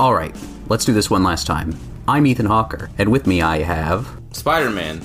All right, let's do this one last time. I'm Ethan Hawker, and with me I have. Spider Man.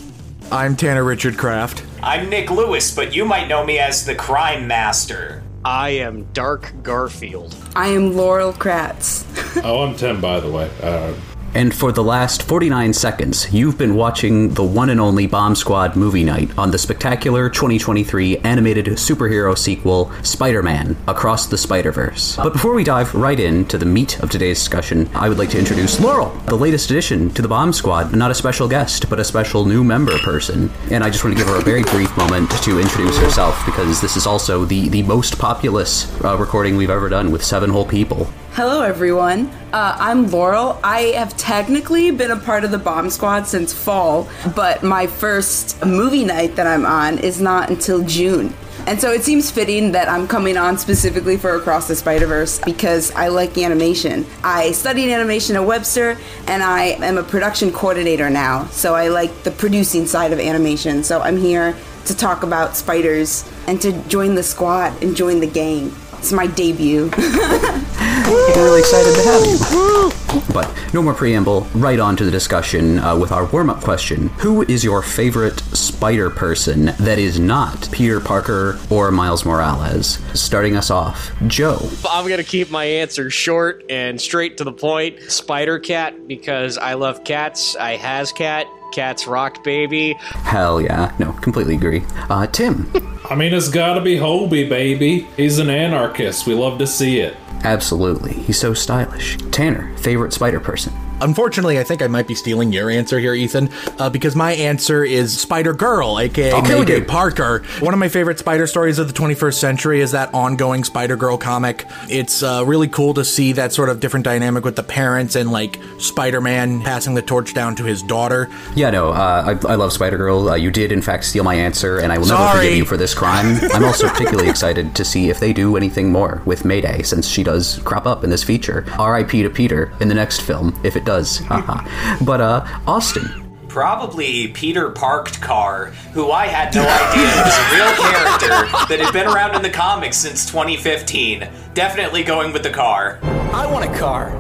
I'm Tanner Richard Kraft. I'm Nick Lewis, but you might know me as the Crime Master. I am Dark Garfield. I am Laurel Kratz. oh, I'm Tim, by the way. Uh, and for the last 49 seconds, you've been watching the one and only Bomb Squad movie night on the spectacular 2023 animated superhero sequel, Spider Man Across the Spider Verse. But before we dive right into the meat of today's discussion, I would like to introduce Laurel, the latest addition to the Bomb Squad. Not a special guest, but a special new member person. And I just want to give her a very brief moment to introduce herself because this is also the, the most populous uh, recording we've ever done with seven whole people. Hello, everyone. Uh, I'm Laurel. I have technically been a part of the Bomb Squad since fall, but my first movie night that I'm on is not until June. And so it seems fitting that I'm coming on specifically for Across the Spider Verse because I like animation. I studied animation at Webster and I am a production coordinator now. So I like the producing side of animation. So I'm here to talk about spiders and to join the squad and join the gang. It's my debut. We're really excited to have you. But no more preamble, right on to the discussion uh, with our warm up question. Who is your favorite spider person that is not Peter Parker or Miles Morales? Starting us off, Joe. I'm going to keep my answer short and straight to the point Spider Cat, because I love cats. I has cat. Cats rock, baby. Hell yeah. No, completely agree. Uh, Tim. I mean, it's gotta be Hobie, baby. He's an anarchist. We love to see it. Absolutely. He's so stylish. Tanner, favorite spider person? Unfortunately, I think I might be stealing your answer here, Ethan, uh, because my answer is Spider Girl, aka oh, Mayday Parker. One of my favorite spider stories of the 21st century is that ongoing Spider Girl comic. It's uh, really cool to see that sort of different dynamic with the parents and like Spider Man passing the torch down to his daughter. Yeah, no, uh, I, I, love Spider Girl. Uh, you did, in fact, steal my answer, and I will Sorry. never forgive you for this crime. I'm also particularly excited to see if they do anything more with Mayday, since she does crop up in this feature. R.I.P. to Peter in the next film, if it does. but uh, Austin. Probably Peter Parked Car, who I had no idea was a real character that had been around in the comics since 2015. Definitely going with the car. I want a car.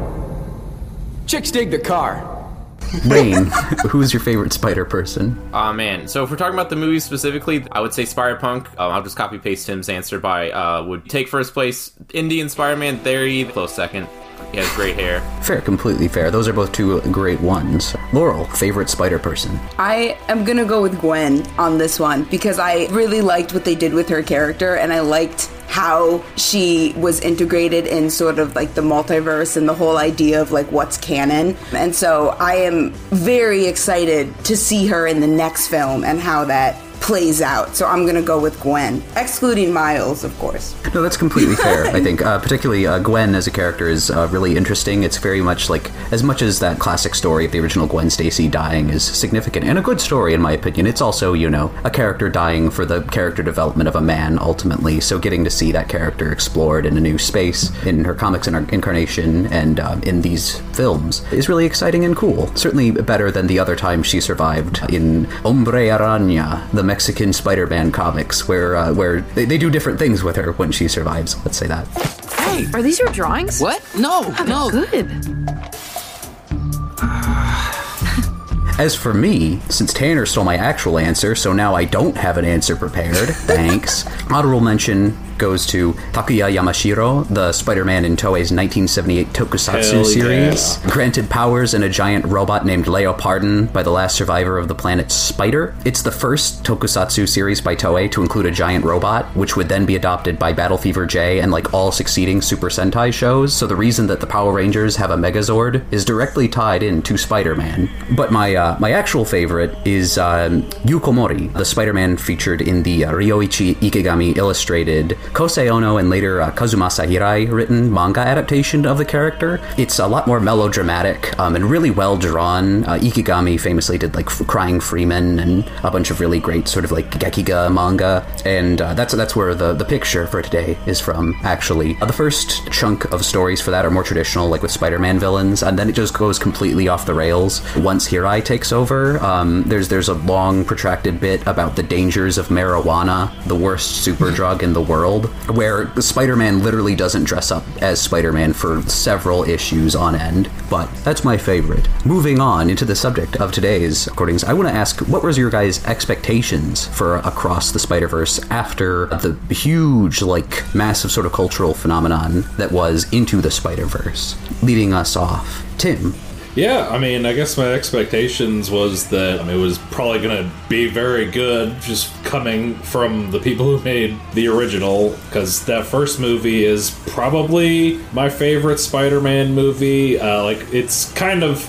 Chicks dig the car. Wayne, who's your favorite spider person? Oh man, so if we're talking about the movie specifically, I would say Spider Punk. Um, I'll just copy paste Tim's answer by uh, would take first place. Indian Spider Man, there he close second. He has great hair. Fair, completely fair. Those are both two great ones. Laurel, favorite spider person? I am gonna go with Gwen on this one because I really liked what they did with her character and I liked how she was integrated in sort of like the multiverse and the whole idea of like what's canon. And so I am very excited to see her in the next film and how that plays out. So I'm going to go with Gwen, excluding Miles, of course. No, that's completely fair. I think, uh, particularly uh, Gwen as a character is uh, really interesting. It's very much like, as much as that classic story of the original Gwen Stacy dying is significant and a good story, in my opinion, it's also, you know, a character dying for the character development of a man ultimately. So getting to see that character explored in a new space in her comics and incarnation and uh, in these films is really exciting and cool. Certainly better than the other time she survived in Hombre Araña, the Mexican Spider-Man comics, where uh, where they, they do different things with her when she survives. Let's say that. Hey, are these your drawings? What? No, oh, no. Good. As for me, since Tanner stole my actual answer, so now I don't have an answer prepared. Thanks. Honorable mention goes to Takuya Yamashiro, the Spider-Man in Toei's 1978 Tokusatsu series. Granted powers and a giant robot named Leopardon by the last survivor of the planet Spider. It's the first Tokusatsu series by Toei to include a giant robot, which would then be adopted by Battle Fever J and like all succeeding Super Sentai shows. So the reason that the Power Rangers have a Megazord is directly tied into Spider-Man. But my uh, my actual favorite is um, Yu Komori, the Spider-Man featured in the uh, Ryoichi Ikegami illustrated Kosei Ono and later uh, Kazumasa Hirai written manga adaptation of the character. It's a lot more melodramatic um, and really well drawn. Uh, Ikegami famously did like Crying Freeman and a bunch of really great sort of like Gekiga manga, and uh, that's that's where the the picture for today is from. Actually, uh, the first chunk of stories for that are more traditional, like with Spider-Man villains, and then it just goes completely off the rails once Hirai takes over. Um, there's there's a long protracted bit about the dangers of marijuana, the worst super drug in the world where Spider Man literally doesn't dress up as Spider Man for several issues on end, but that's my favorite. Moving on into the subject of today's recordings, I want to ask what was your guys' expectations for Across the Spider Verse after the huge, like, massive sort of cultural phenomenon that was Into the Spider Verse? Leading us off, Tim, yeah, I mean, I guess my expectations was that um, it was probably going to be very good, just coming from the people who made the original, because that first movie is probably my favorite Spider-Man movie. Uh, like, it's kind of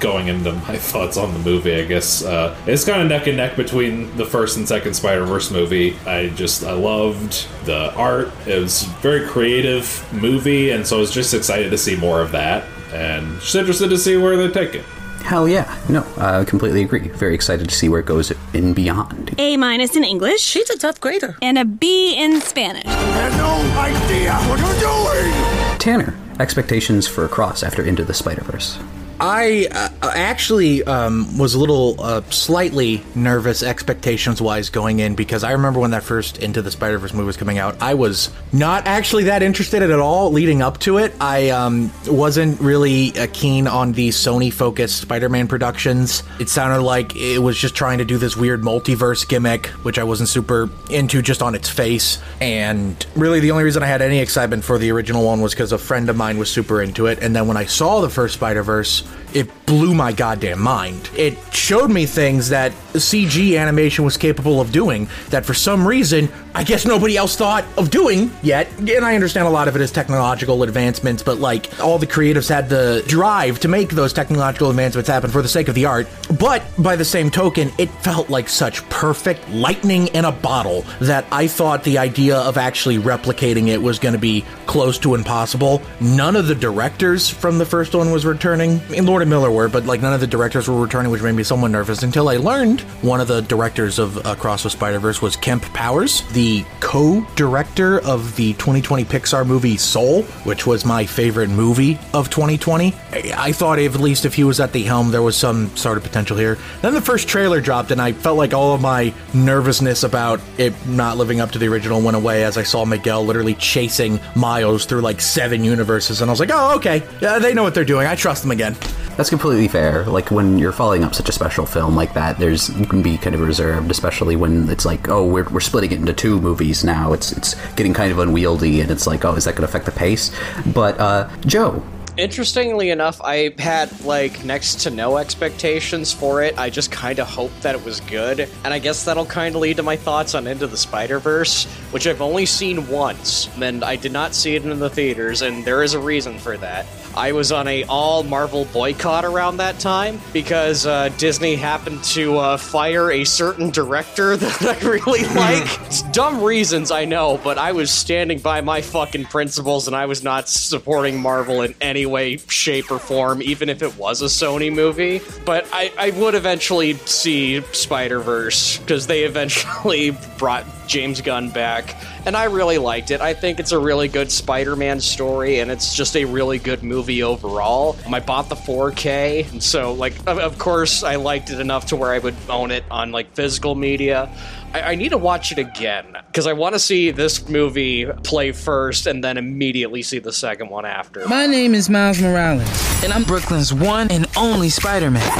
going into my thoughts on the movie. I guess uh, it's kind of neck and neck between the first and second Spider-Verse movie. I just I loved the art. It was very creative movie, and so I was just excited to see more of that and just interested to see where they take it. Hell yeah. No, I completely agree. Very excited to see where it goes in beyond. A minus in English. She's a tough grader. And a B in Spanish. I have no idea what you're doing! Tanner, expectations for Cross after Into the Spider Verse. I uh, actually um, was a little uh, slightly nervous expectations wise going in because I remember when that first Into the Spider Verse movie was coming out, I was not actually that interested at all leading up to it. I um, wasn't really uh, keen on the Sony focused Spider Man productions. It sounded like it was just trying to do this weird multiverse gimmick, which I wasn't super into just on its face. And really, the only reason I had any excitement for the original one was because a friend of mine was super into it. And then when I saw the first Spider Verse, it blew my goddamn mind. It showed me things that CG animation was capable of doing that for some reason I guess nobody else thought of doing yet. And I understand a lot of it is technological advancements, but like all the creatives had the drive to make those technological advancements happen for the sake of the art. But by the same token, it felt like such perfect lightning in a bottle that I thought the idea of actually replicating it was going to be close to impossible. None of the directors from the first one was returning. Mean, Lord and Miller were, but like none of the directors were returning, which made me somewhat nervous until I learned one of the directors of Across the Spider Verse was Kemp Powers, the co-director of the 2020 Pixar movie Soul, which was my favorite movie of 2020. I thought at least if he was at the helm, there was some sort of potential here. Then the first trailer dropped, and I felt like all of my nervousness about it not living up to the original went away as I saw Miguel literally chasing Miles through like seven universes, and I was like, oh, okay, yeah, they know what they're doing. I trust them again. That's completely fair. Like when you're following up such a special film like that, there's you can be kind of reserved, especially when it's like, oh, we're, we're splitting it into two movies now. It's it's getting kind of unwieldy, and it's like, oh, is that going to affect the pace? But uh, Joe, Interestingly enough, I had like next to no expectations for it. I just kind of hoped that it was good. And I guess that'll kind of lead to my thoughts on Into the Spider Verse, which I've only seen once. And I did not see it in the theaters, and there is a reason for that. I was on a all Marvel boycott around that time because uh, Disney happened to uh, fire a certain director that I really like. it's dumb reasons, I know, but I was standing by my fucking principles and I was not supporting Marvel in any way, shape, or form, even if it was a Sony movie. But I, I would eventually see Spider Verse because they eventually brought James Gunn back, and I really liked it. I think it's a really good Spider Man story, and it's just a really good movie overall. I bought the 4K, and so, like, of, of course, I liked it enough to where I would own it on, like, physical media. I, I need to watch it again because I want to see this movie play first and then immediately see the second one after. My name is Miles Morales, and I'm Brooklyn's one and only Spider Man.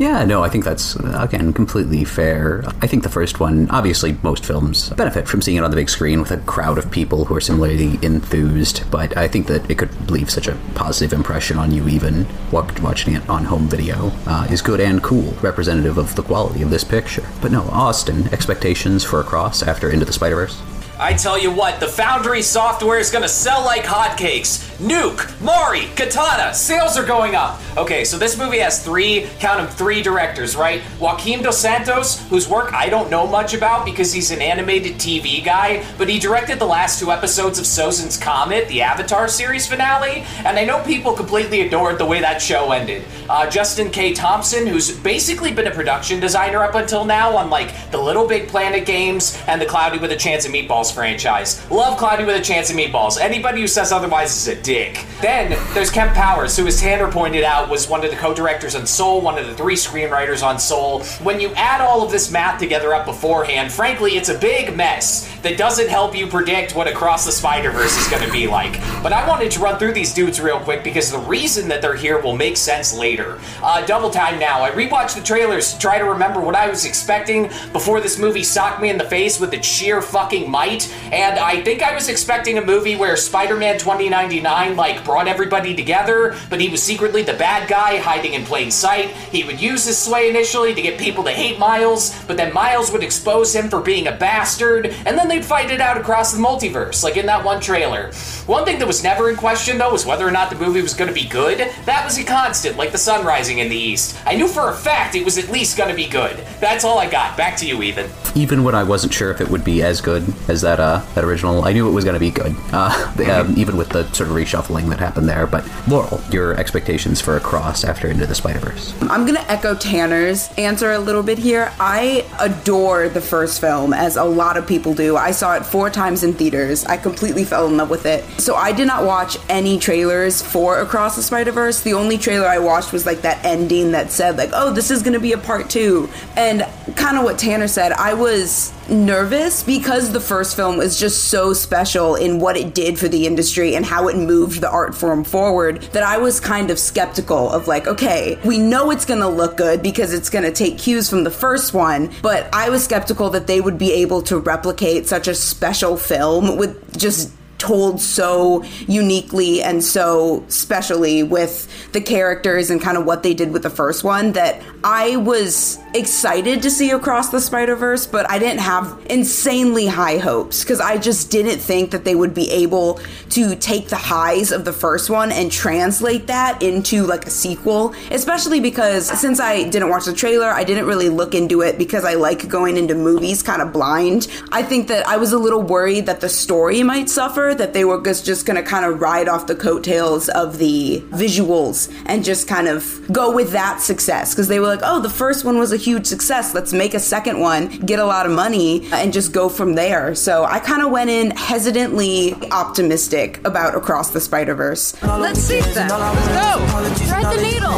Yeah, no, I think that's, again, completely fair. I think the first one, obviously, most films benefit from seeing it on the big screen with a crowd of people who are similarly enthused, but I think that it could leave such a positive impression on you, even watching it on home video, uh, is good and cool, representative of the quality of this picture. But no, Austin, expectations for Across after Into the Spider Verse? I tell you what, the Foundry software is gonna sell like hotcakes. Nuke, Mari, Katana, sales are going up. Okay, so this movie has three, count them, three directors, right? Joaquim Dos Santos, whose work I don't know much about because he's an animated TV guy, but he directed the last two episodes of Sozin's Comet, the Avatar series finale, and I know people completely adored the way that show ended. Uh, Justin K. Thompson, who's basically been a production designer up until now on like the Little Big Planet games and the Cloudy with a Chance of Meatballs Meatballs franchise. Love Cloudy with a Chance of Meatballs. Anybody who says otherwise is a dick. Then there's Kemp Powers, who, as Tanner pointed out, was one of the co-directors on Soul, one of the three screenwriters on Soul. When you add all of this math together up beforehand, frankly, it's a big mess that doesn't help you predict what Across the Spider-Verse is going to be like. But I wanted to run through these dudes real quick because the reason that they're here will make sense later. Uh, double time now. I rewatched the trailers to try to remember what I was expecting before this movie socked me in the face with its sheer fucking might, and I think I was expecting a movie where Spider-Man 2099 like brought everybody together, but he was secretly the bad guy hiding in plain sight. He would use his sway initially to get people to hate Miles, but then Miles would expose him for being a bastard, and then they'd fight it out across the multiverse, like in that one trailer. One thing that was never in question though was whether or not the movie was going to be good. That was a constant, like the sun rising in the east. I knew for a fact it was at least going to be good. That's all I got. Back to you, Ethan. Even when I wasn't sure if it would be as good as that uh, that original, I knew it was going to be good. Uh, um, even with the sort of reshuffling that happened there. But Laurel, your expectations for Across after Into the Spider Verse? I'm gonna echo Tanner's answer a little bit here. I adore the first film, as a lot of people do. I saw it four times in theaters. I completely fell in love with it. So I did not watch any trailers for Across the Spider Verse. The only trailer I watched was like that ending that said like, "Oh, this is gonna be a part two. and kind of what Tanner said. I was nervous because the first film was just so special in what it did for the industry and how it moved the art form forward that I was kind of skeptical of like, okay, we know it's going to look good because it's going to take cues from the first one, but I was skeptical that they would be able to replicate such a special film with just told so uniquely and so specially with the characters and kind of what they did with the first one that I was excited to see across the Spider Verse, but I didn't have insanely high hopes because I just didn't think that they would be able to take the highs of the first one and translate that into like a sequel, especially because since I didn't watch the trailer, I didn't really look into it because I like going into movies kind of blind. I think that I was a little worried that the story might suffer, that they were just, just going to kind of ride off the coattails of the visuals and just kind of go with that success because they were like, oh, the first one was a huge success. Let's make a second one, get a lot of money, and just go from there. So I kind of went in hesitantly optimistic about Across the Spider Verse. Let's see that. Let's go. Thread the needle.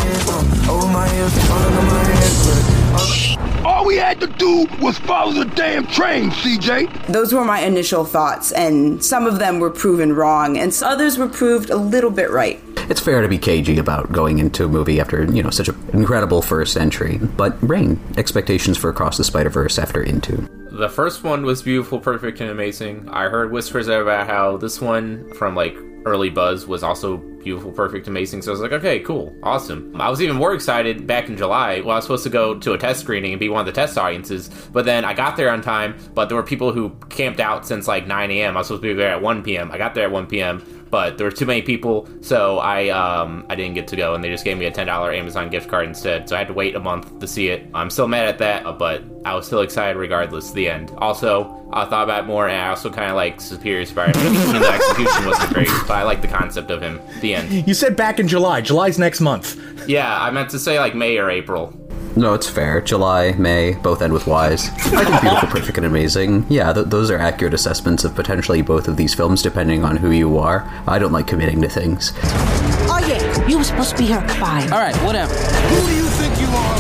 Oh, All we had to do was follow the damn train, CJ. Those were my initial thoughts, and some of them were proven wrong, and others were proved a little bit right. It's fair to be cagey about going into a movie after, you know, such an incredible first entry. But Rein, expectations for Across the Spider Verse after Into. The first one was beautiful, perfect, and amazing. I heard whispers about how this one from like early buzz was also beautiful, perfect, amazing. So I was like, okay, cool, awesome. I was even more excited back in July. Well, I was supposed to go to a test screening and be one of the test audiences, but then I got there on time. But there were people who camped out since like 9 a.m. I was supposed to be there at 1 p.m. I got there at 1 p.m but there were too many people, so I um, I didn't get to go, and they just gave me a ten dollar Amazon gift card instead. So I had to wait a month to see it. I'm still mad at that, but I was still excited regardless. The end. Also, I thought about it more, and I also kind of like Superior Spider-Man. the execution wasn't great, but I like the concept of him. The end. You said back in July. July's next month. Yeah, I meant to say like May or April. No, it's fair. July, May, both end with Y's. I think Beautiful, Perfect, and Amazing. Yeah, th- those are accurate assessments of potentially both of these films, depending on who you are. I don't like committing to things. Oh, yeah, you were supposed to be here at 5. All right, whatever. Who do you think you are?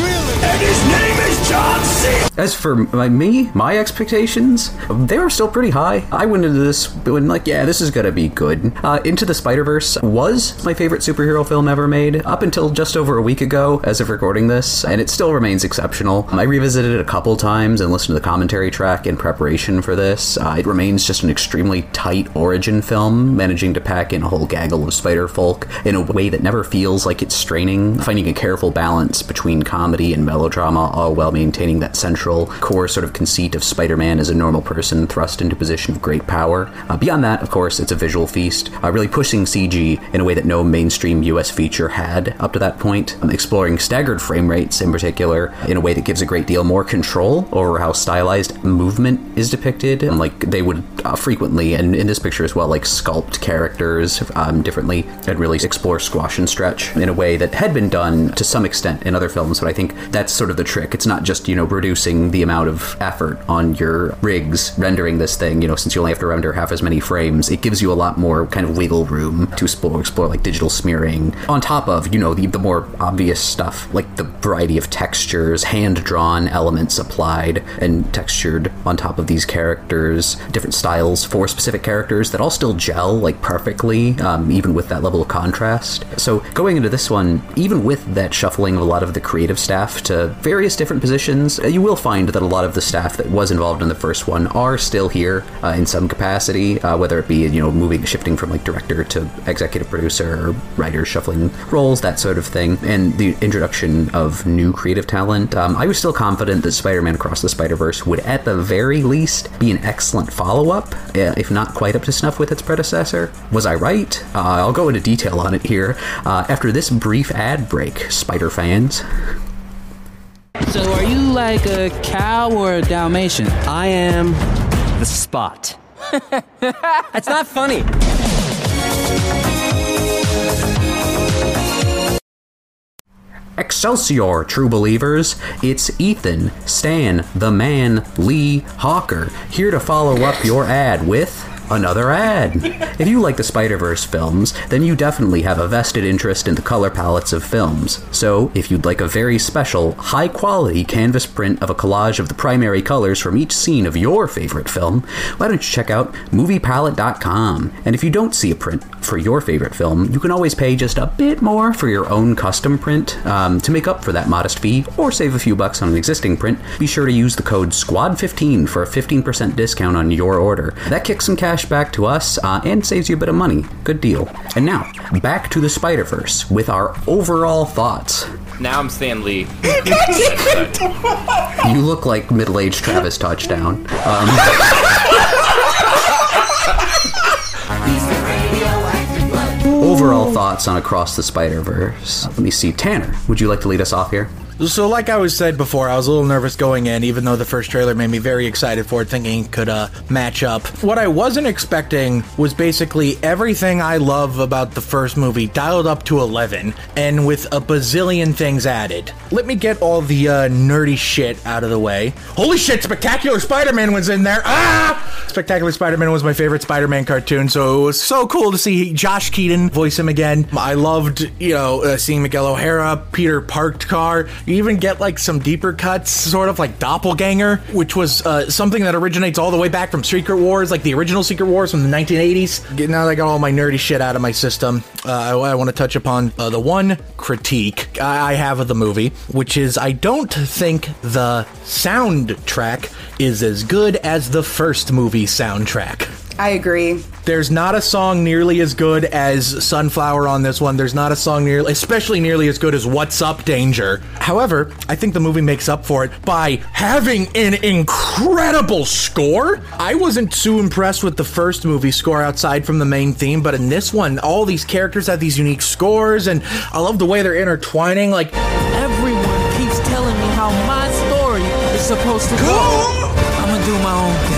Really? And his name is John C. As for my, me, my expectations, they were still pretty high. I went into this when, like, yeah, this is gonna be good. Uh, into the Spider Verse was my favorite superhero film ever made, up until just over a week ago, as of recording this, and it still remains exceptional. I revisited it a couple times and listened to the commentary track in preparation for this. Uh, it remains just an extremely tight origin film, managing to pack in a whole gaggle of spider folk in a way that never feels like it's straining, finding a careful balance between comedy and melodrama, all while maintaining that central core sort of conceit of Spider Man as a normal person thrust into position of great power. Uh, beyond that, of course, it's a visual feast, uh, really pushing CG in a way that no mainstream US feature had up to that point, um, exploring staggered frame rates in particular in a way that gives a great deal more control over how stylized movement is depicted. And like they would uh, frequently, and in this picture as well, like sculpt characters um, differently and really explore squash and stretch in a way that had been done to some extent in other films. But I think that's sort of the trick. It's not just you know reducing the amount of effort on your rigs rendering this thing. You know, since you only have to render half as many frames, it gives you a lot more kind of wiggle room to explore, explore like digital smearing on top of you know the, the more obvious stuff like the variety of textures, hand drawn elements applied and textured on top of these characters, different styles for specific characters that all still gel like perfectly, um, even with that level of contrast. So going into this one, even with that shuffling of a lot of the creative staff to various different positions, uh, you will find that a lot of the staff that was involved in the first one are still here uh, in some capacity, uh, whether it be you know moving, shifting from like director to executive producer or writer shuffling roles, that sort of thing, and the introduction of new creative talent. Um, I was still confident that Spider-Man Across the Spider-Verse would, at the very least, be an excellent follow-up, uh, if not quite up to snuff with its predecessor. Was I right? Uh, I'll go into detail on it here uh, after this brief ad break, Spider fans. So, are you like a cow or a Dalmatian? I am the spot. That's not funny. Excelsior, true believers! It's Ethan, Stan, the man, Lee Hawker, here to follow up your ad with another ad. if you like the Spider Verse films, then you definitely have a vested interest in the color palettes of films. So, if you'd like a very special, high quality canvas print of a collage of the primary colors from each scene of your favorite film, why don't you check out moviepalette.com? And if you don't see a print for your favorite film, you can always pay just a bit more for your own custom print um, to make up for that modest fee or save a few bucks on an existing print. Be sure to use the code SQUAD15 for a 15% discount on your order. That kicks some cash back to us uh, and saves you a bit of money. Good deal. And now, back to the Spider Verse with our overall thoughts. Now I'm Stan Lee. you look like middle aged Travis Touchdown. Um, overall thoughts on Across the Spider Verse. Let me see. Tanner, would you like to lead us off here? So, like I was said before, I was a little nervous going in, even though the first trailer made me very excited for it, thinking it could uh, match up. What I wasn't expecting was basically everything I love about the first movie dialed up to 11, and with a bazillion things added. Let me get all the uh, nerdy shit out of the way. Holy shit, Spectacular Spider Man was in there! Ah! Spectacular Spider Man was my favorite Spider Man cartoon, so it was so cool to see Josh Keaton voice him again. I loved, you know, uh, seeing Miguel O'Hara, Peter Parked car. You even get like some deeper cuts, sort of like Doppelganger, which was uh, something that originates all the way back from Secret Wars, like the original Secret Wars from the 1980s. Now that I got all my nerdy shit out of my system, uh, I, I want to touch upon uh, the one critique I, I have of the movie, which is I don't think the soundtrack is as good as the first movie soundtrack. I agree. There's not a song nearly as good as Sunflower on this one. There's not a song nearly, especially nearly as good as What's Up Danger. However, I think the movie makes up for it by having an incredible score. I wasn't too impressed with the first movie score outside from the main theme, but in this one, all these characters have these unique scores, and I love the way they're intertwining. Like, Everyone keeps telling me how my story is supposed to go. I'm gonna do my own thing.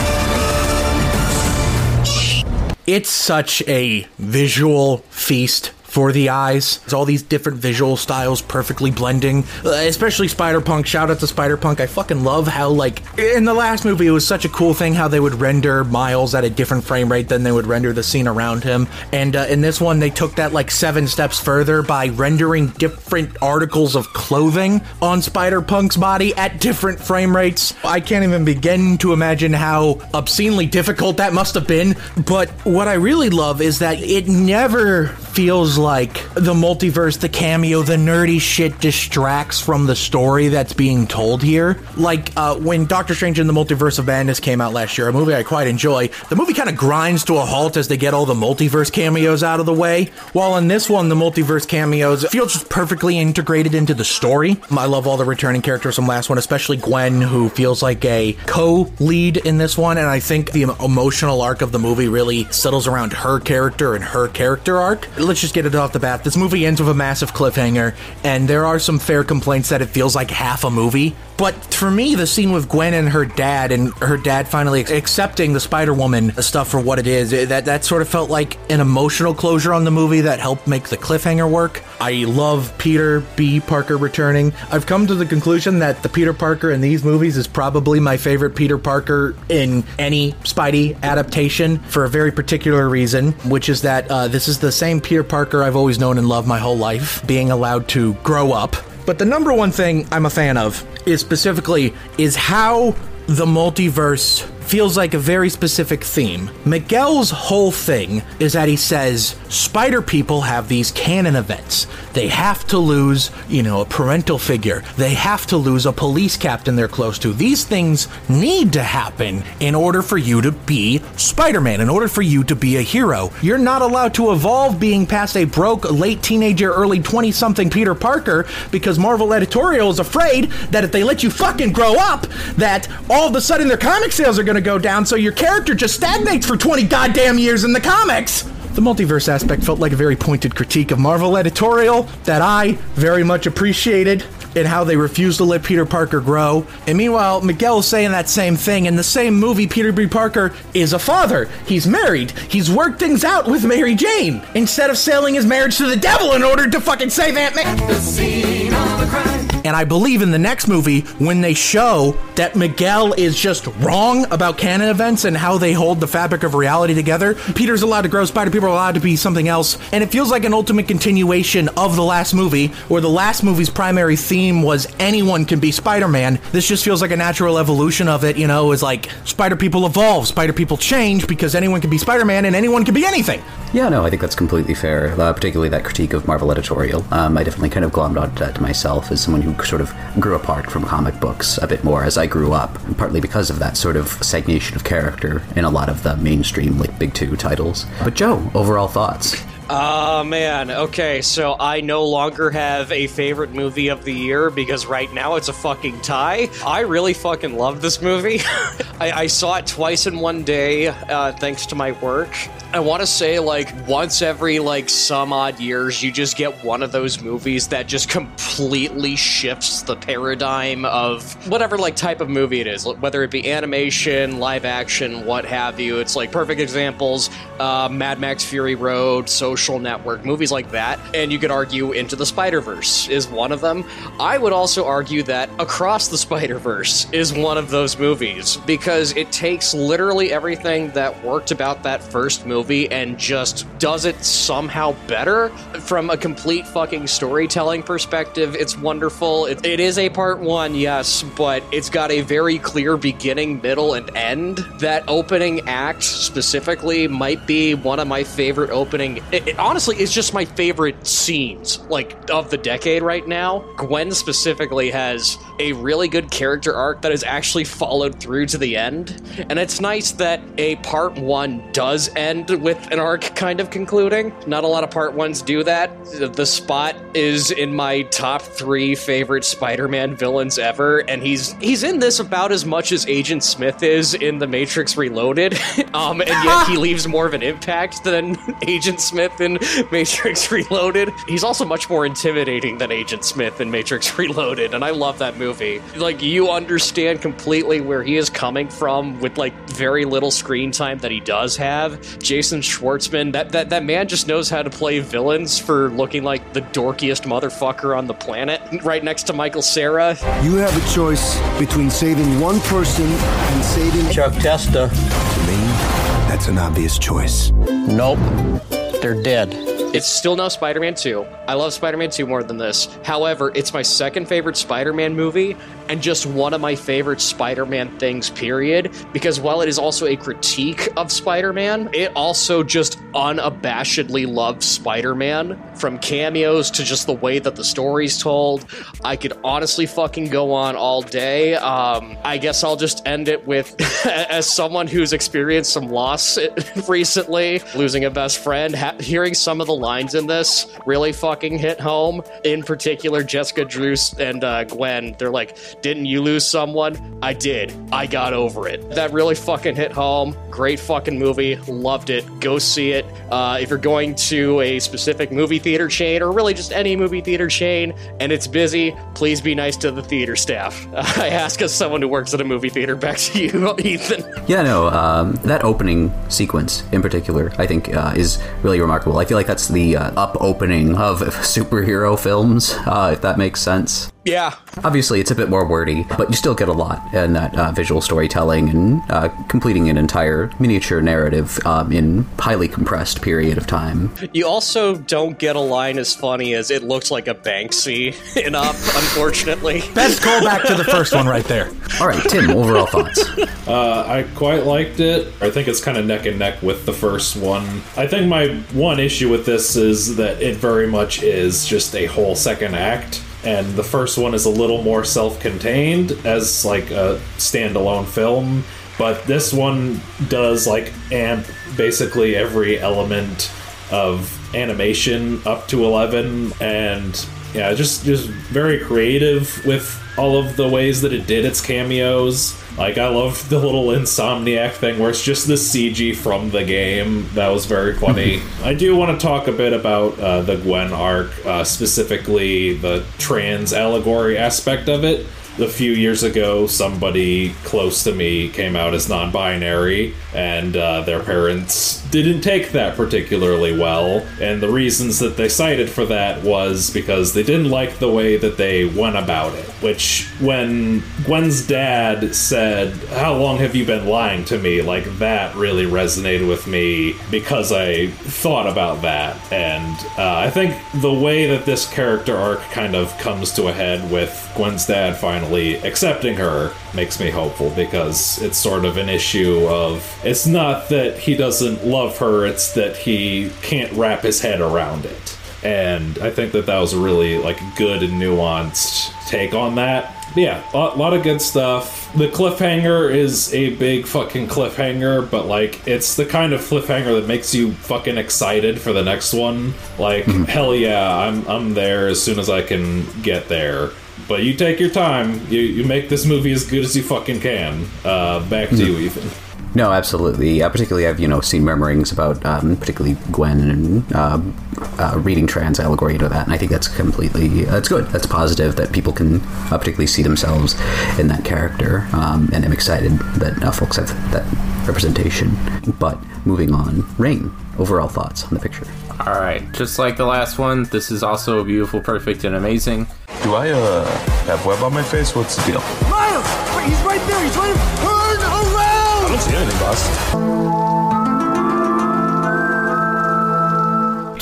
It's such a visual feast for the eyes. It's all these different visual styles perfectly blending, uh, especially Spider Punk. Shout out to Spider Punk. I fucking love how, like, in the last movie, it was such a cool thing how they would render Miles at a different frame rate than they would render the scene around him. And uh, in this one, they took that like seven steps further by rendering different articles of clothing on Spider Punk's body at different frame rates. I can't even begin to imagine how obscenely difficult that must have been. But what I really love is that it never feels like the multiverse, the cameo, the nerdy shit distracts from the story that's being told here. Like uh, when Doctor Strange in the Multiverse of Madness came out last year, a movie I quite enjoy, the movie kind of grinds to a halt as they get all the multiverse cameos out of the way. While in this one, the multiverse cameos feel just perfectly integrated into the story. I love all the returning characters from last one, especially Gwen, who feels like a co-lead in this one, and I think the emotional arc of the movie really settles around her character and her character arc let's just get it off the bat. This movie ends with a massive cliffhanger, and there are some fair complaints that it feels like half a movie. But for me, the scene with Gwen and her dad, and her dad finally accepting the Spider Woman stuff for what it is, that that sort of felt like an emotional closure on the movie that helped make the cliffhanger work. I love Peter B. Parker returning. I've come to the conclusion that the Peter Parker in these movies is probably my favorite Peter Parker in any Spidey adaptation for a very particular reason, which is that uh, this is the same Peter Parker I've always known and loved my whole life, being allowed to grow up. But the number one thing I'm a fan of is specifically is how the multiverse feels like a very specific theme. Miguel's whole thing is that he says spider people have these canon events. They have to lose, you know, a parental figure. They have to lose a police captain they're close to. These things need to happen in order for you to be Spider Man, in order for you to be a hero. You're not allowed to evolve being past a broke, late teenager, early 20 something Peter Parker because Marvel editorial is afraid that if they let you fucking grow up, that all of a sudden their comic sales are going to go down, so your character just stagnates for 20 goddamn years in the comics. The multiverse aspect felt like a very pointed critique of Marvel editorial that I very much appreciated in how they refuse to let Peter Parker grow. And meanwhile, Miguel is saying that same thing. In the same movie, Peter B. Parker is a father. He's married. He's worked things out with Mary Jane instead of selling his marriage to the devil in order to fucking save Aunt May. And I believe in the next movie, when they show that Miguel is just wrong about canon events and how they hold the fabric of reality together, Peter's allowed to grow, Spider people are allowed to be something else. And it feels like an ultimate continuation of the last movie, where the last movie's primary theme was anyone can be Spider Man. This just feels like a natural evolution of it, you know, is like Spider people evolve, Spider people change because anyone can be Spider Man and anyone can be anything. Yeah, no, I think that's completely fair, uh, particularly that critique of Marvel editorial. Um, I definitely kind of glommed onto that to myself as someone who sort of grew apart from comic books a bit more as I grew up, partly because of that sort of stagnation of character in a lot of the mainstream, like, big two titles. But Joe, overall thoughts? Oh man, okay, so I no longer have a favorite movie of the year because right now it's a fucking tie. I really fucking love this movie. I, I, saw it twice in one day, uh, thanks to my work. I want to say, like, once every, like, some odd years, you just get one of those movies that just completely shifts the paradigm of whatever, like, type of movie it is, whether it be animation, live action, what have you. It's like perfect examples uh, Mad Max Fury Road, Social Network, movies like that. And you could argue Into the Spider Verse is one of them. I would also argue that Across the Spider Verse is one of those movies because it takes literally everything that worked about that first movie movie and just does it somehow better from a complete fucking storytelling perspective. It's wonderful. It, it is a part one, yes, but it's got a very clear beginning, middle, and end. That opening act specifically might be one of my favorite opening. It, it, honestly, it's just my favorite scenes like of the decade right now. Gwen specifically has a really good character arc that is actually followed through to the end, and it's nice that a part one does end with an arc kind of concluding. Not a lot of part ones do that. The Spot is in my top three favorite Spider-Man villains ever, and he's he's in this about as much as Agent Smith is in The Matrix Reloaded, um, and yet he leaves more of an impact than Agent Smith in Matrix Reloaded. He's also much more intimidating than Agent Smith in Matrix Reloaded, and I love that movie. Like you understand completely where he is coming from with like very little screen time that he does have. Jason Schwartzman, that, that, that man just knows how to play villains for looking like the dorkiest motherfucker on the planet, right next to Michael Cera. You have a choice between saving one person and saving Chuck Testa. To me, that's an obvious choice. Nope. They're dead. It's still no Spider Man 2. I love Spider Man 2 more than this. However, it's my second favorite Spider Man movie and just one of my favorite Spider Man things, period. Because while it is also a critique of Spider Man, it also just unabashedly loves Spider Man from cameos to just the way that the story's told. I could honestly fucking go on all day. Um, I guess I'll just end it with as someone who's experienced some loss recently, losing a best friend, ha- hearing some of the lines in this really fucking hit home. In particular, Jessica Drews and uh, Gwen, they're like, Didn't you lose someone? I did. I got over it. That really fucking hit home. Great fucking movie. Loved it. Go see it. Uh, if you're going to a specific movie theater chain, or really just any movie theater chain, and it's busy, please be nice to the theater staff. I ask as someone who works at a movie theater. Back to you, Ethan. Yeah, no, um, that opening sequence in particular, I think, uh, is really remarkable. I feel like that's the uh, up opening of superhero films, uh, if that makes sense. Yeah. Obviously, it's a bit more wordy, but you still get a lot in that uh, visual storytelling and uh, completing an entire miniature narrative um, in highly compressed period of time. You also don't get a line as funny as it looks like a Banksy in Up, unfortunately. Best callback to the first one right there. All right, Tim, overall thoughts? Uh, I quite liked it. I think it's kind of neck and neck with the first one. I think my one issue with this is that it very much is just a whole second act and the first one is a little more self-contained as like a standalone film but this one does like amp basically every element of animation up to 11 and yeah just just very creative with all of the ways that it did its cameos. Like i love the little insomniac thing where it's just the cg from the game. That was very funny. I do want to talk a bit about uh, the gwen arc uh, specifically the trans allegory aspect of it. A few years ago, somebody close to me came out as non binary, and uh, their parents didn't take that particularly well. And the reasons that they cited for that was because they didn't like the way that they went about it. Which, when Gwen's dad said, How long have you been lying to me? Like, that really resonated with me because I thought about that. And uh, I think the way that this character arc kind of comes to a head with Gwen's dad finally accepting her makes me hopeful because it's sort of an issue of it's not that he doesn't love her, it's that he can't wrap his head around it. And I think that that was a really like good and nuanced take on that. Yeah, a lot, lot of good stuff. The cliffhanger is a big fucking cliffhanger, but like it's the kind of cliffhanger that makes you fucking excited for the next one. Like hell yeah, I'm I'm there as soon as I can get there. But you take your time. You you make this movie as good as you fucking can. Uh, back to you, Ethan. No, absolutely. Uh, particularly, I've you know seen murmurings about um, particularly Gwen and uh, uh, reading trans allegory into that, and I think that's completely that's good. That's positive that people can uh, particularly see themselves in that character, um, and I'm excited that uh, folks have that representation. But moving on, Rein. Overall thoughts on the picture? All right, just like the last one, this is also beautiful, perfect, and amazing. Do I uh have web on my face? What's the deal? Miles! Wait, he's right there! He's right Turn around!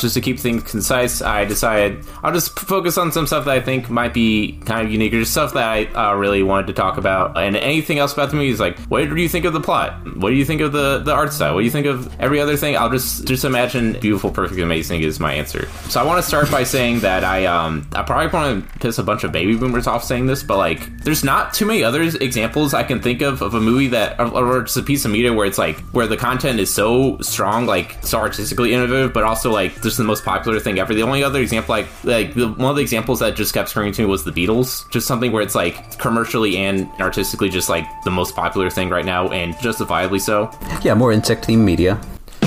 Just to keep things concise, I decided I'll just focus on some stuff that I think might be kind of unique, or just stuff that I uh, really wanted to talk about. And anything else about the movie is like, what do you think of the plot? What do you think of the, the art style? What do you think of every other thing? I'll just just imagine beautiful, perfect, amazing is my answer. So I want to start by saying that I um I probably want to piss a bunch of baby boomers off saying this, but like, there's not too many other examples I can think of of a movie that or, just a piece of media where it's like where the content is so strong, like so artistically innovative, but also like just the most popular thing ever. The only other example, like like the, one of the examples that just kept screaming to me was the Beatles. Just something where it's like commercially and artistically just like the most popular thing right now, and justifiably so. Yeah, more insect themed media.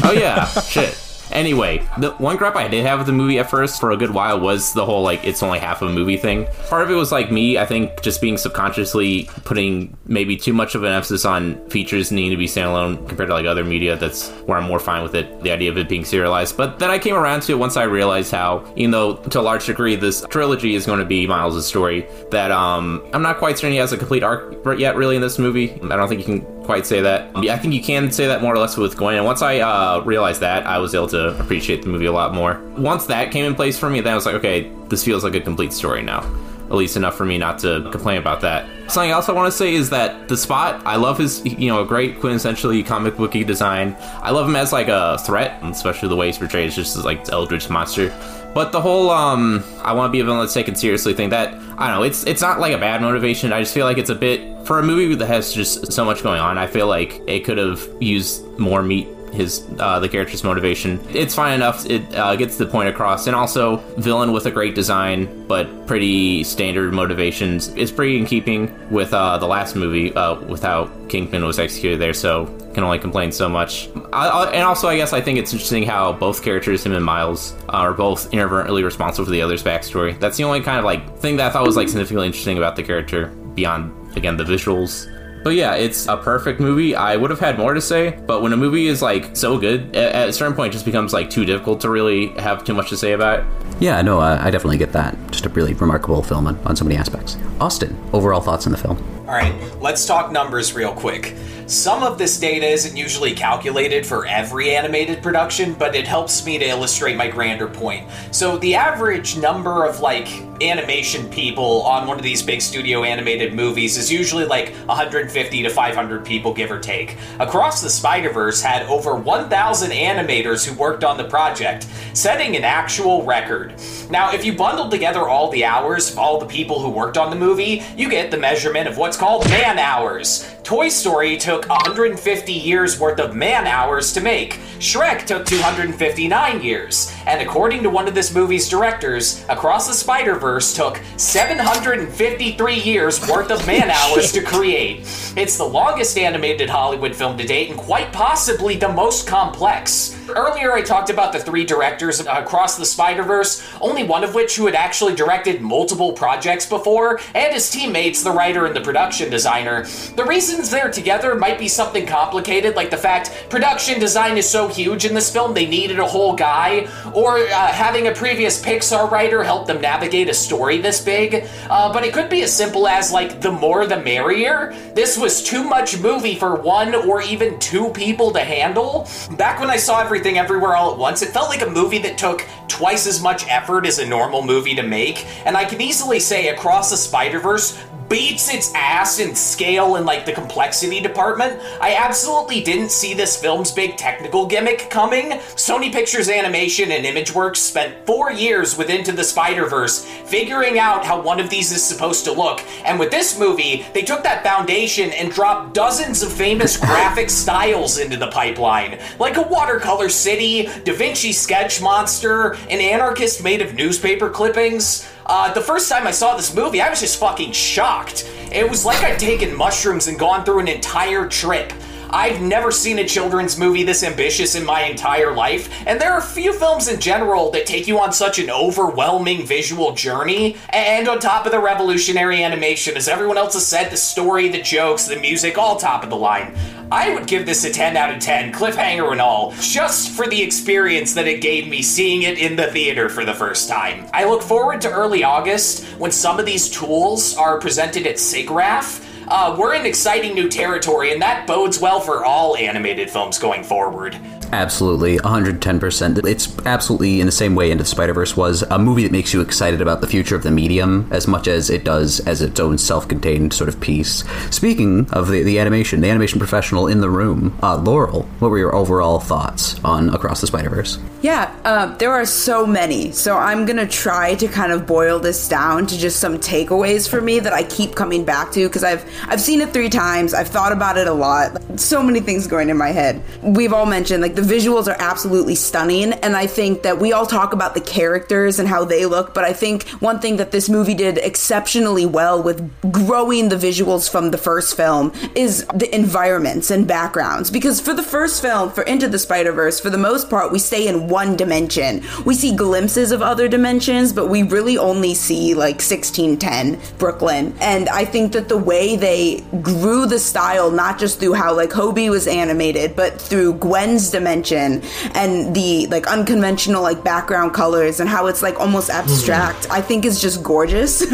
Oh yeah, shit. Anyway, the one gripe I did have with the movie at first for a good while was the whole like it's only half of a movie thing. Part of it was like me, I think, just being subconsciously putting maybe too much of an emphasis on features needing to be standalone compared to like other media. That's where I'm more fine with it, the idea of it being serialized. But then I came around to it once I realized how, even though to a large degree this trilogy is going to be Miles' story, that um I'm not quite certain he has a complete arc yet really in this movie. I don't think you can quite say that. I think you can say that more or less with Gwen. And once I uh, realized that, I was able to appreciate the movie a lot more. Once that came in place for me, then I was like, okay, this feels like a complete story now. At least enough for me not to complain about that. Something else I want to say is that the spot, I love his, you know, a great quintessentially comic booky design. I love him as like a threat, especially the way he's portrayed as just like eldritch monster. But the whole um I want to be a villain that's taken seriously thing that I don't know, it's it's not like a bad motivation. I just feel like it's a bit for a movie that has just so much going on. I feel like it could have used more meat his uh, the character's motivation. It's fine enough. It uh, gets the point across, and also villain with a great design, but pretty standard motivations. It's pretty in keeping with uh, the last movie, uh, with how Kingpin was executed there. So can only complain so much. I, I, and also, I guess I think it's interesting how both characters, him and Miles, are both inadvertently responsible for the other's backstory. That's the only kind of like thing that I thought was like significantly interesting about the character beyond again the visuals but yeah, it's a perfect movie. I would have had more to say, but when a movie is like so good, at a certain point, it just becomes like too difficult to really have too much to say about it. Yeah, no, uh, I definitely get that. Just a really remarkable film on, on so many aspects. Austin, overall thoughts on the film? All right, let's talk numbers real quick. Some of this data isn't usually calculated for every animated production, but it helps me to illustrate my grander point. So, the average number of like animation people on one of these big studio animated movies is usually like 150 to 500 people, give or take. Across the Spider Verse had over 1,000 animators who worked on the project, setting an actual record. Now, if you bundle together all the hours of all the people who worked on the movie, you get the measurement of what's called man hours. Toy Story took 150 years worth of man hours to make. Shrek took 259 years. And according to one of this movie's directors, Across the Spider Verse took 753 years worth of man hours to create. It's the longest animated Hollywood film to date and quite possibly the most complex. Earlier, I talked about the three directors across the Spider Verse, only one of which who had actually directed multiple projects before, and his teammates, the writer and the production designer. The reasons they're together might be something complicated, like the fact production design is so huge in this film they needed a whole guy, or uh, having a previous Pixar writer help them navigate a story this big. Uh, but it could be as simple as, like, the more the merrier. This was too much movie for one or even two people to handle. Back when I saw Everything Everywhere All at Once, it felt like a movie that took twice as much effort as a normal movie to make, and I can easily say Across the Spider Verse beats its ass in scale and like the complexity department. I absolutely didn't see this film's big technical gimmick coming. Sony Pictures Animation and ImageWorks spent four years with Into the Spider Verse figuring out how one of these is supposed to look, and with this movie, they took that foundation and dropped dozens of famous graphic styles into the pipeline, like a watercolor city, Da Vinci sketch monster, an anarchist made of newspaper clippings. Uh, the first time I saw this movie, I was just fucking shocked. It was like I'd taken mushrooms and gone through an entire trip. I've never seen a children's movie this ambitious in my entire life, and there are few films in general that take you on such an overwhelming visual journey. And on top of the revolutionary animation, as everyone else has said, the story, the jokes, the music, all top of the line. I would give this a 10 out of 10, cliffhanger and all, just for the experience that it gave me seeing it in the theater for the first time. I look forward to early August when some of these tools are presented at SIGGRAPH. Uh, we're in exciting new territory, and that bodes well for all animated films going forward. Absolutely, 110%. It's absolutely in the same way Into the Spider Verse was a movie that makes you excited about the future of the medium as much as it does as its own self contained sort of piece. Speaking of the, the animation, the animation professional in the room, uh, Laurel, what were your overall thoughts on Across the Spider Verse? Yeah, uh, there are so many. So I'm going to try to kind of boil this down to just some takeaways for me that I keep coming back to because I've, I've seen it three times, I've thought about it a lot. So many things going in my head. We've all mentioned, like, the visuals are absolutely stunning and i think that we all talk about the characters and how they look but i think one thing that this movie did exceptionally well with growing the visuals from the first film is the environments and backgrounds because for the first film for into the spider-verse for the most part we stay in one dimension we see glimpses of other dimensions but we really only see like 1610 brooklyn and i think that the way they grew the style not just through how like hobie was animated but through gwen's dimension and the like unconventional like background colors and how it's like almost abstract i think is just gorgeous.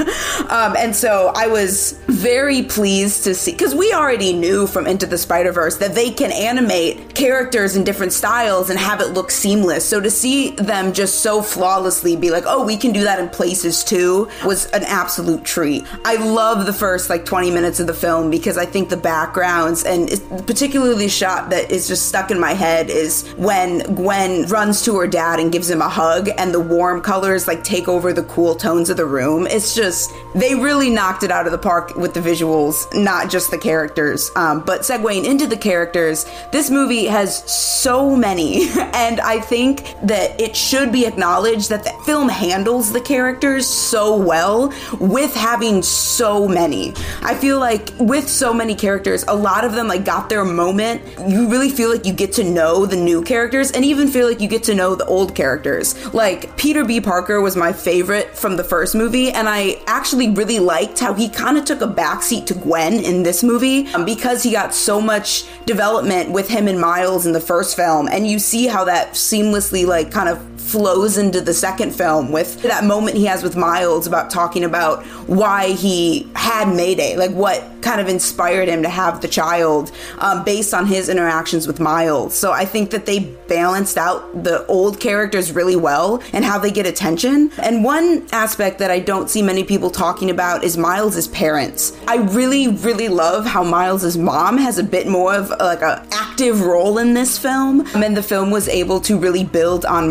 Um, and so i was very pleased to see because we already knew from into the spider-verse that they can animate characters in different styles and have it look seamless. So to see them just so flawlessly be like oh we can do that in places too was an absolute treat. I love the first like 20 minutes of the film because i think the backgrounds and particularly the shot that is just stuck in my head is when Gwen runs to her dad and gives him a hug, and the warm colors like take over the cool tones of the room. It's just they really knocked it out of the park with the visuals, not just the characters. Um, but segueing into the characters, this movie has so many, and I think that it should be acknowledged that the film handles the characters so well with having so many. I feel like with so many characters, a lot of them like got their moment. You really feel like you get to know the new characters and even feel like you get to know the old characters. Like Peter B. Parker was my favorite from the first movie, and I actually really liked how he kind of took a backseat to Gwen in this movie um, because he got so much development with him and Miles in the first film, and you see how that seamlessly like kind of flows into the second film with that moment he has with Miles about talking about why he had Mayday, like what kind of inspired him to have the child um, based on his interactions with Miles. So I think that they balanced out the old characters really well and how they get attention. And one aspect that I don't see many people talking about is Miles's parents. I really, really love how Miles's mom has a bit more of like a active role in this film, and the film was able to really build on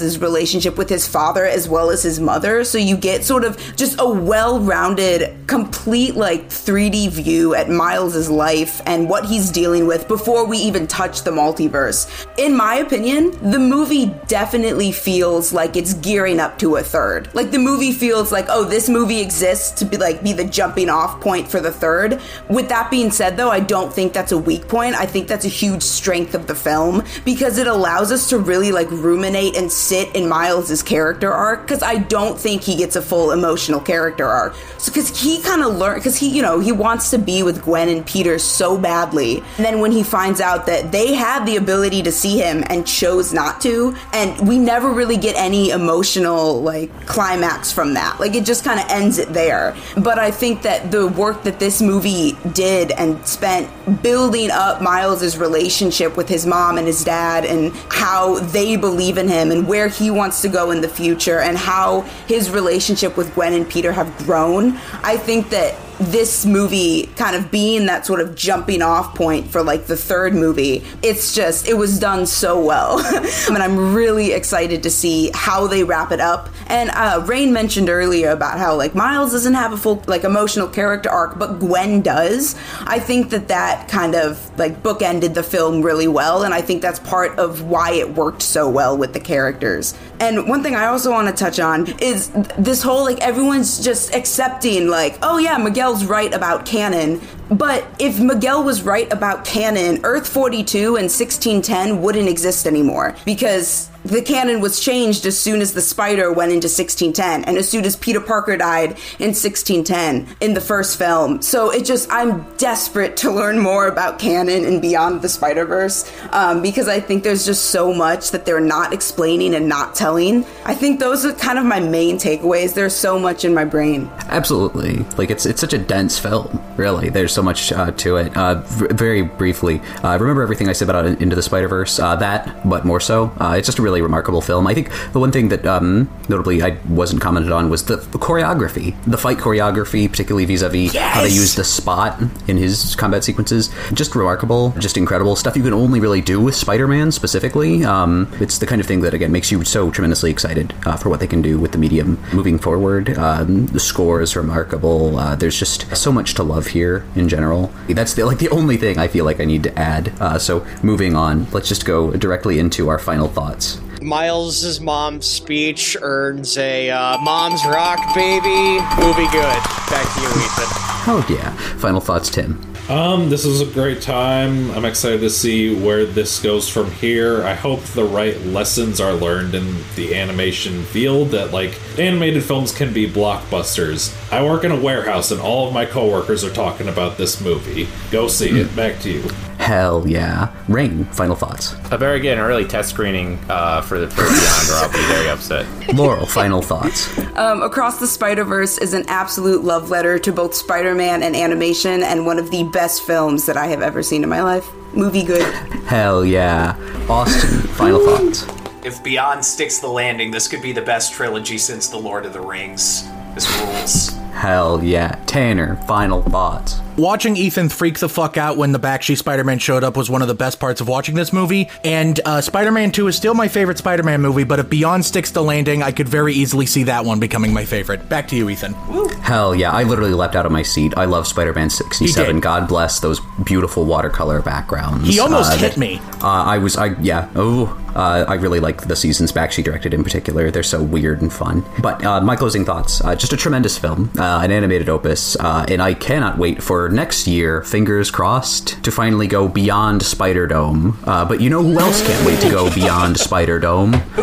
Miles's relationship with his father as well as his mother. So you get sort of just a well-rounded, complete like 3D view at Miles's life and what he's dealing with before we even touch the multiverse. In my opinion, the movie definitely feels like it's gearing up to a third. Like the movie feels like, oh, this movie exists to be like be the jumping off point for the third. With that being said though, I don't think that's a weak point. I think that's a huge strength of the film because it allows us to really like ruminate and sit in Miles's character arc cuz I don't think he gets a full emotional character arc. So cuz he kind of learned cuz he, you know, he wants to be with Gwen and Peter so badly. And then when he finds out that they had the ability to see him and chose not to, and we never really get any emotional like climax from that. Like it just kind of ends it there. But I think that the work that this movie did and spent building up Miles's relationship with his mom and his dad and how they believe in him and where he wants to go in the future and how his relationship with Gwen and Peter have grown. I think that this movie kind of being that sort of jumping off point for like the third movie, it's just, it was done so well. and I'm really excited to see how they wrap it up. And uh, Rein mentioned earlier about how like Miles doesn't have a full like emotional character arc, but Gwen does. I think that that kind of like bookended the film really well. And I think that's part of why it worked so well with the characters. And one thing I also want to touch on is this whole like everyone's just accepting like, oh yeah, Miguel Miguel's right about canon, but if Miguel was right about canon, Earth 42 and 1610 wouldn't exist anymore because the canon was changed as soon as the spider went into 1610 and as soon as Peter Parker died in 1610 in the first film. So it just, I'm desperate to learn more about canon and beyond the Spider Verse um, because I think there's just so much that they're not explaining and not telling. I think those are kind of my main takeaways. There's so much in my brain. Absolutely. Like it's, it's such a dense film, really. There's so much uh, to it. Uh, v- very briefly, uh, remember everything I said about Into the Spider Verse? Uh, that, but more so. Uh, it's just a really remarkable film. I think the one thing that um, notably I wasn't commented on was the, the choreography, the fight choreography, particularly vis-a-vis yes! how they use the spot in his combat sequences. Just remarkable, just incredible stuff you can only really do with Spider-Man specifically. Um, it's the kind of thing that again makes you so tremendously excited uh, for what they can do with the medium moving forward. Um, the score is remarkable. Uh, there's just so much to love here in general. That's the, like the only thing I feel like I need to add. Uh, so moving on, let's just go directly into our final thoughts. Miles's mom's speech earns a uh, "Mom's Rock, baby" movie. Good. Back to you, Ethan. Oh yeah. Final thoughts, Tim. Um, this is a great time. I'm excited to see where this goes from here. I hope the right lessons are learned in the animation field that like animated films can be blockbusters. I work in a warehouse and all of my coworkers are talking about this movie. Go see it. Back to you. Hell yeah. Rein, final thoughts. I better get an early test screening uh, for the for Beyond, or I'll be very upset. Laurel, final thoughts. Um, Across the Spider Verse is an absolute love letter to both Spider Man and animation, and one of the best films that I have ever seen in my life. Movie good. Hell yeah. Austin, final thoughts. If Beyond sticks the landing, this could be the best trilogy since The Lord of the Rings. This rules. Hell yeah. Tanner, final thoughts. Watching Ethan freak the fuck out when the Bakshi Spider Man showed up was one of the best parts of watching this movie. And uh, Spider Man 2 is still my favorite Spider Man movie, but if Beyond sticks the landing, I could very easily see that one becoming my favorite. Back to you, Ethan. Hell yeah, I literally leapt out of my seat. I love Spider Man 67. God bless those beautiful watercolor backgrounds. He almost Uh, hit me. Uh, I was, I yeah, oh, uh, I really like the seasons Bakshi directed in particular. They're so weird and fun. But uh, my closing thoughts: uh, just a tremendous film, uh, an animated opus, uh, and I cannot wait for next year. Fingers crossed to finally go beyond Spider Dome. Uh, but you know who else can't wait to go beyond Spider Dome? Who?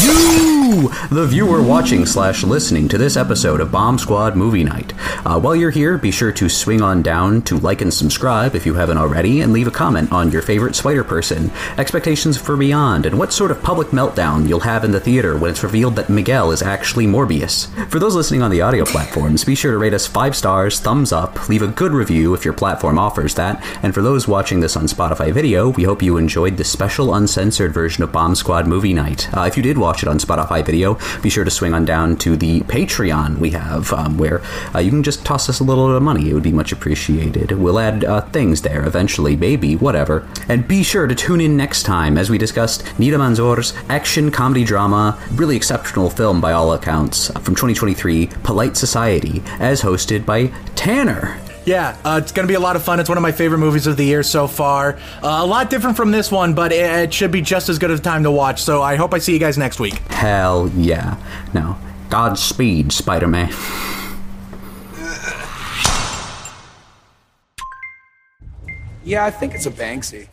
You, the viewer watching slash listening to this episode of Bomb Squad Movie Night. Uh, while you're here, be sure to swing on down to like and subscribe if you haven't already, and leave a comment on your favorite Spider Person, expectations for Beyond, and what sort of public meltdown you'll have in the theater when it's revealed that Miguel is actually Morbius. For those listening on the audio platforms, be sure to rate us five stars, thumbs up, leave a good review if your platform offers that, and for those watching this on Spotify video, we hope you enjoyed the special uncensored version of Bomb Squad Movie Night. Uh, if you did watch it on Spotify video, be sure to swing on down to the Patreon we have, um, where uh, you can just toss us a little bit of money. It would be much appreciated. We'll add uh, things there eventually, maybe, whatever. And be sure to tune in next time as we discussed Nida Manzoor's action comedy drama, really exceptional film by all accounts, from 2023, Polite Society, as hosted by Tanner. Yeah, uh, it's going to be a lot of fun. It's one of my favorite movies of the year so far. Uh, a lot different from this one, but it, it should be just as good a time to watch. So I hope I see you guys next week. Hell yeah. Now, Godspeed, Spider Man. Yeah, I think it's a Banksy.